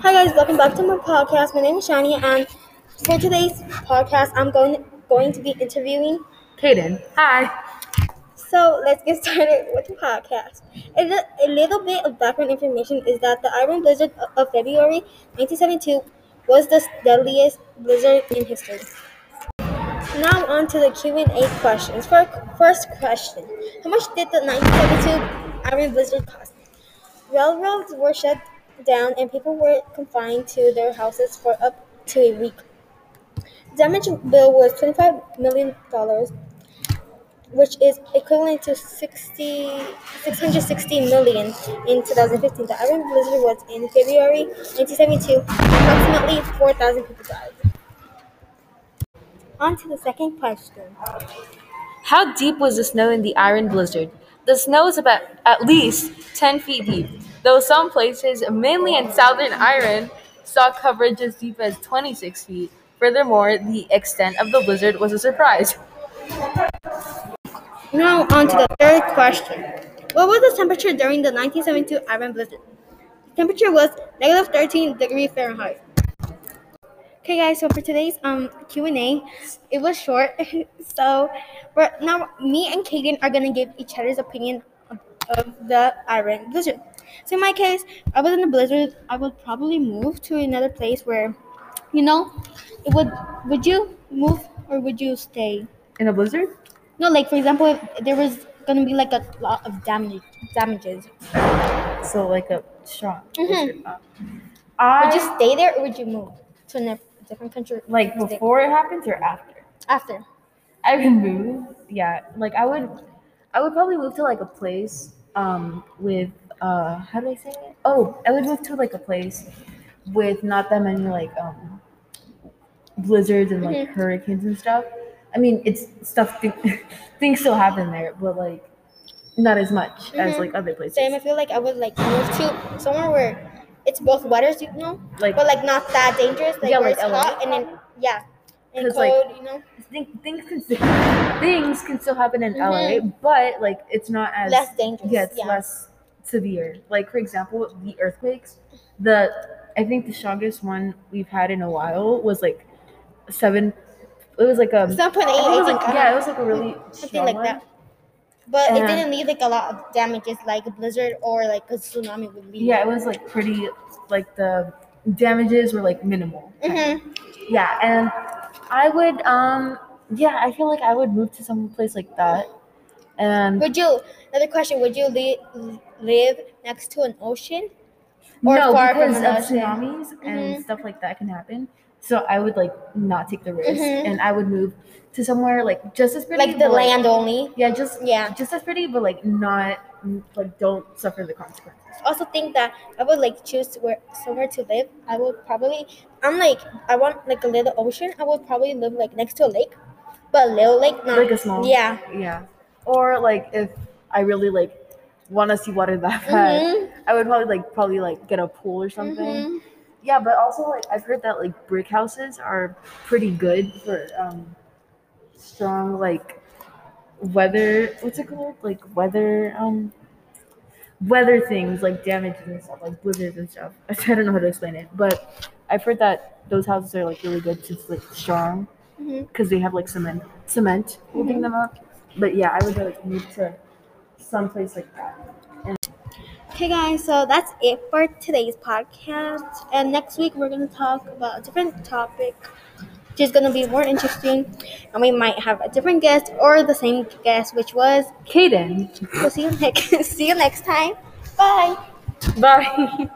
Hi guys, welcome back to my podcast. My name is Shani, and for today's podcast, I'm going going to be interviewing. Cayden. Hi. So let's get started with the podcast. A, a little bit of background information is that the Iran Blizzard of February 1972 was the deadliest blizzard in history. Now on to the Q and A questions. For first question, how much did the 1972 Iran Blizzard cost? Railroads were shut down and people were confined to their houses for up to a week. The Damage bill was $25 million, which is equivalent to 60, 660 million in 2015. The Iran Blizzard was in February 1972. Approximately 4,000 people died. On to the second question. How deep was the snow in the Iran Blizzard? The snow is about at least 10 feet deep, though some places, mainly in southern Iran, saw coverage as deep as 26 feet. Furthermore, the extent of the blizzard was a surprise. Now on to the third question. What was the temperature during the 1972 Iran Blizzard? The temperature was negative 13 degree Fahrenheit. Okay, guys. So for today's um Q and A, it was short. so we're, now me and Cayden are gonna give each other's opinion of, of the Iran Blizzard. So in my case, I was in a blizzard. I would probably move to another place where, you know, it would. Would you move or would you stay? In a blizzard? No, like for example, if there was gonna be like a lot of damage damages, So, like a strong Mhm. blizzard. Uh, would you stay there or would you move to a different country? like, before it happens or after? after. I would move. Yeah, like I would, I would probably move to like a place um with uh how do I say it? Oh, I would move to like a place with not that many like um blizzards and like Mhm. hurricanes and stuff. I mean, it's stuff th- things still happen there, but like not as much as Mhm. like other places. Same. I feel like I would like move to somewhere where it's both weathers, you know, Like but like not that dangerous. Like Yeah, where like it's LA. hot and then yeah, and 'Cause, like, cold. you know, things things can still, things can still happen in LA, but like it's not as less dangerous. Yeah, it's less severe. Like for example, the earthquakes. The I think the strongest one we've had in a while was like seven. It was like a. Seven point eight. it was like yeah, uh, it was like a really something like one. that. But it didn't leave like a lot of damages like a blizzard or like a tsunami would leave. Yeah, it was like pretty. Like the damages were like minimal. Mm-hmm. Yeah, and I would um yeah I feel like I would move to some place like that, and Would you? Another question. Would you li- live next to an ocean? or no far because of ocean. tsunamis and Mhm. stuff like that can happen. So I would like not take the risk, Mhm. and I would move to somewhere like just as pretty, Like the like- land only? Yeah, just Yeah. just as pretty, but like not like don't suffer the consequences. also think that I would like choose where somewhere to live. I would probably I'm like I want like a little ocean. I would probably live like next to a lake, but a little lake, not Like a small Yeah. yeah. Or like if I really like want to see water that bad, Mhm. I would probably like probably like get a pool or something. Mhm. Yeah, but also like I've heard that like brick houses are pretty good for um strong like weather what's it called? Like weather um weather things like damages and stuff, like blizzards and stuff. I don't know how to explain it. But I've heard that those houses are like really good to like strong because they have like cement cement holding them up. But yeah, I would like move to some place like that. Okay, guys. So that's it for today's podcast. And next week we're gonna talk about a different topic, which is gonna be more interesting, and we might have a different guest or the same guest, which was. Cayden. So see you next. see you next time. Bye. Bye.